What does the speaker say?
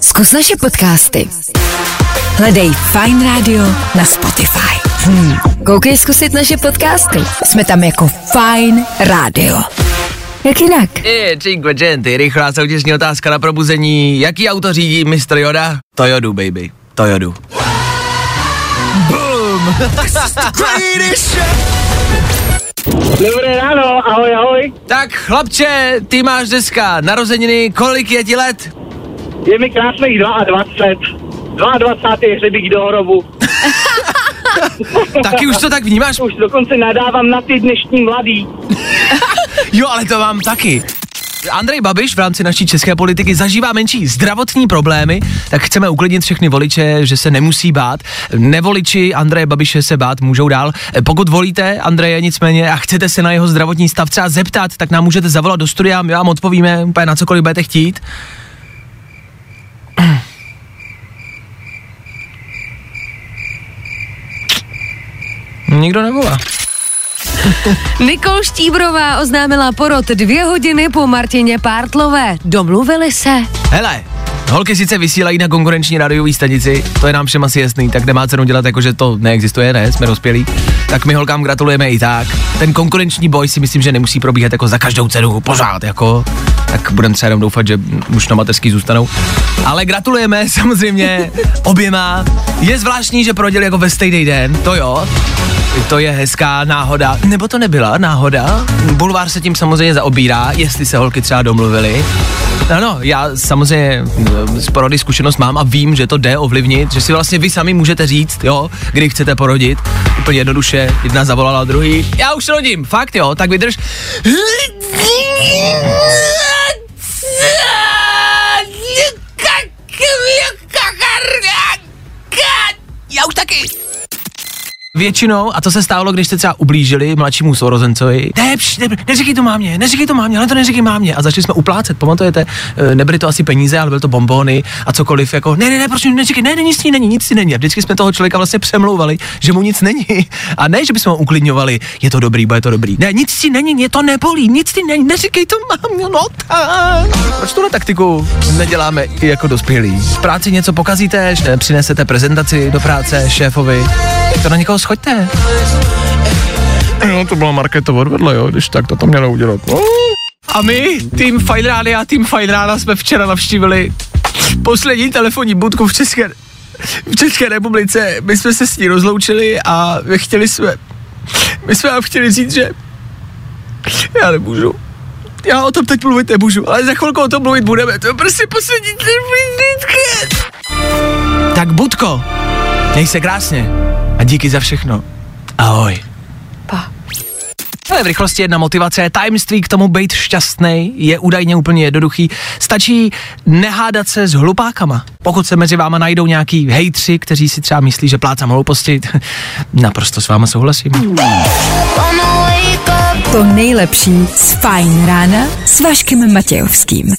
Zkus naše podcasty. Hledej Fine Radio na Spotify. Hmm. Koukej zkusit naše podcasty. Jsme tam jako Fine Radio. Jak jinak? Je, cinque genty, rychlá soutěžní otázka na probuzení. Jaký auto řídí Mr. Yoda? Toyodu, baby. Toyodu. Boom! Dobré ráno, ahoj, ahoj. tak chlapče, ty máš dneska narozeniny, kolik je ti let? Je mi krásných 22. 22. hřebík do hrobu. Taky už to tak vnímáš? Už dokonce nadávám na ty dnešní mladý. Jo, ale to mám taky. Andrej Babiš v rámci naší české politiky zažívá menší zdravotní problémy, tak chceme uklidnit všechny voliče, že se nemusí bát. Nevoliči Andreje Babiše se bát můžou dál. Pokud volíte Andreje nicméně a chcete se na jeho zdravotní stav třeba zeptat, tak nám můžete zavolat do studia, my vám odpovíme úplně na cokoliv budete chtít. Nikdo nevolá. Nikol Štíbrová oznámila porod dvě hodiny po Martině Pártlové. Domluvili se. Hele, holky sice vysílají na konkurenční radiové stanici, to je nám všem asi jasný, tak nemá cenu dělat jako, že to neexistuje, ne, jsme dospělí. Tak my holkám gratulujeme i tak. Ten konkurenční boj si myslím, že nemusí probíhat jako za každou cenu, pořád, jako. Tak budeme třeba jenom doufat, že už na mateřský zůstanou. Ale gratulujeme samozřejmě oběma. Je zvláštní, že proděli jako ve stejný den, to jo. To je hezká náhoda. Nebo to nebyla náhoda? Bulvár se tím samozřejmě zaobírá, jestli se holky třeba domluvily. Ano, já samozřejmě mm, z porody zkušenost mám a vím, že to jde ovlivnit, že si vlastně vy sami můžete říct, jo, kdy chcete porodit. Úplně jednoduše, jedna zavolala druhý. Já už rodím, fakt jo, tak vydrž. Já už taky. Většinou, a to se stávalo, když jste třeba ublížili mladšímu sourozencovi, ne, pš, ne, neříkej to mámě, neříkej to mámě, ale to neříkej mámě. A začali jsme uplácet, pamatujete, E, nebyly to asi peníze, ale byly to bombony a cokoliv, jako ne, ne, ne, proč neříkej, ne, ne, nic ní není, nic ní není. A vždycky jsme toho člověka vlastně přemlouvali, že mu nic není. A ne, že bychom ho uklidňovali, je to dobrý, bude to dobrý. Ne, nic si není, mě to nebolí, nic ti není, neříkej to mámě, no tak. Proč tuhle taktiku neděláme i jako dospělí? V práci něco pokazíte, že přinesete prezentaci do práce šéfovi, to na někoho schoďte. No, to byla Markéto odvedle, jo, když tak to to mělo udělat. No. A my, tým Fine Radio a tým Fine Radio jsme včera navštívili poslední telefonní budku v České, v České republice. My jsme se s ní rozloučili a chtěli jsme, my jsme vám chtěli říct, že já nemůžu. Já o tom teď mluvit nemůžu, ale za chvilku o tom mluvit budeme. To je prostě poslední telefonní budka. Tak Budko, měj se krásně a díky za všechno. Ahoj. Pa. Ale v rychlosti jedna motivace, tajemství k tomu být šťastný je údajně úplně jednoduchý. Stačí nehádat se s hlupákama. Pokud se mezi váma najdou nějaký hejtři, kteří si třeba myslí, že plácám hlouposti, naprosto s váma souhlasím. To nejlepší z Fajn rána s Vaškem Matějovským.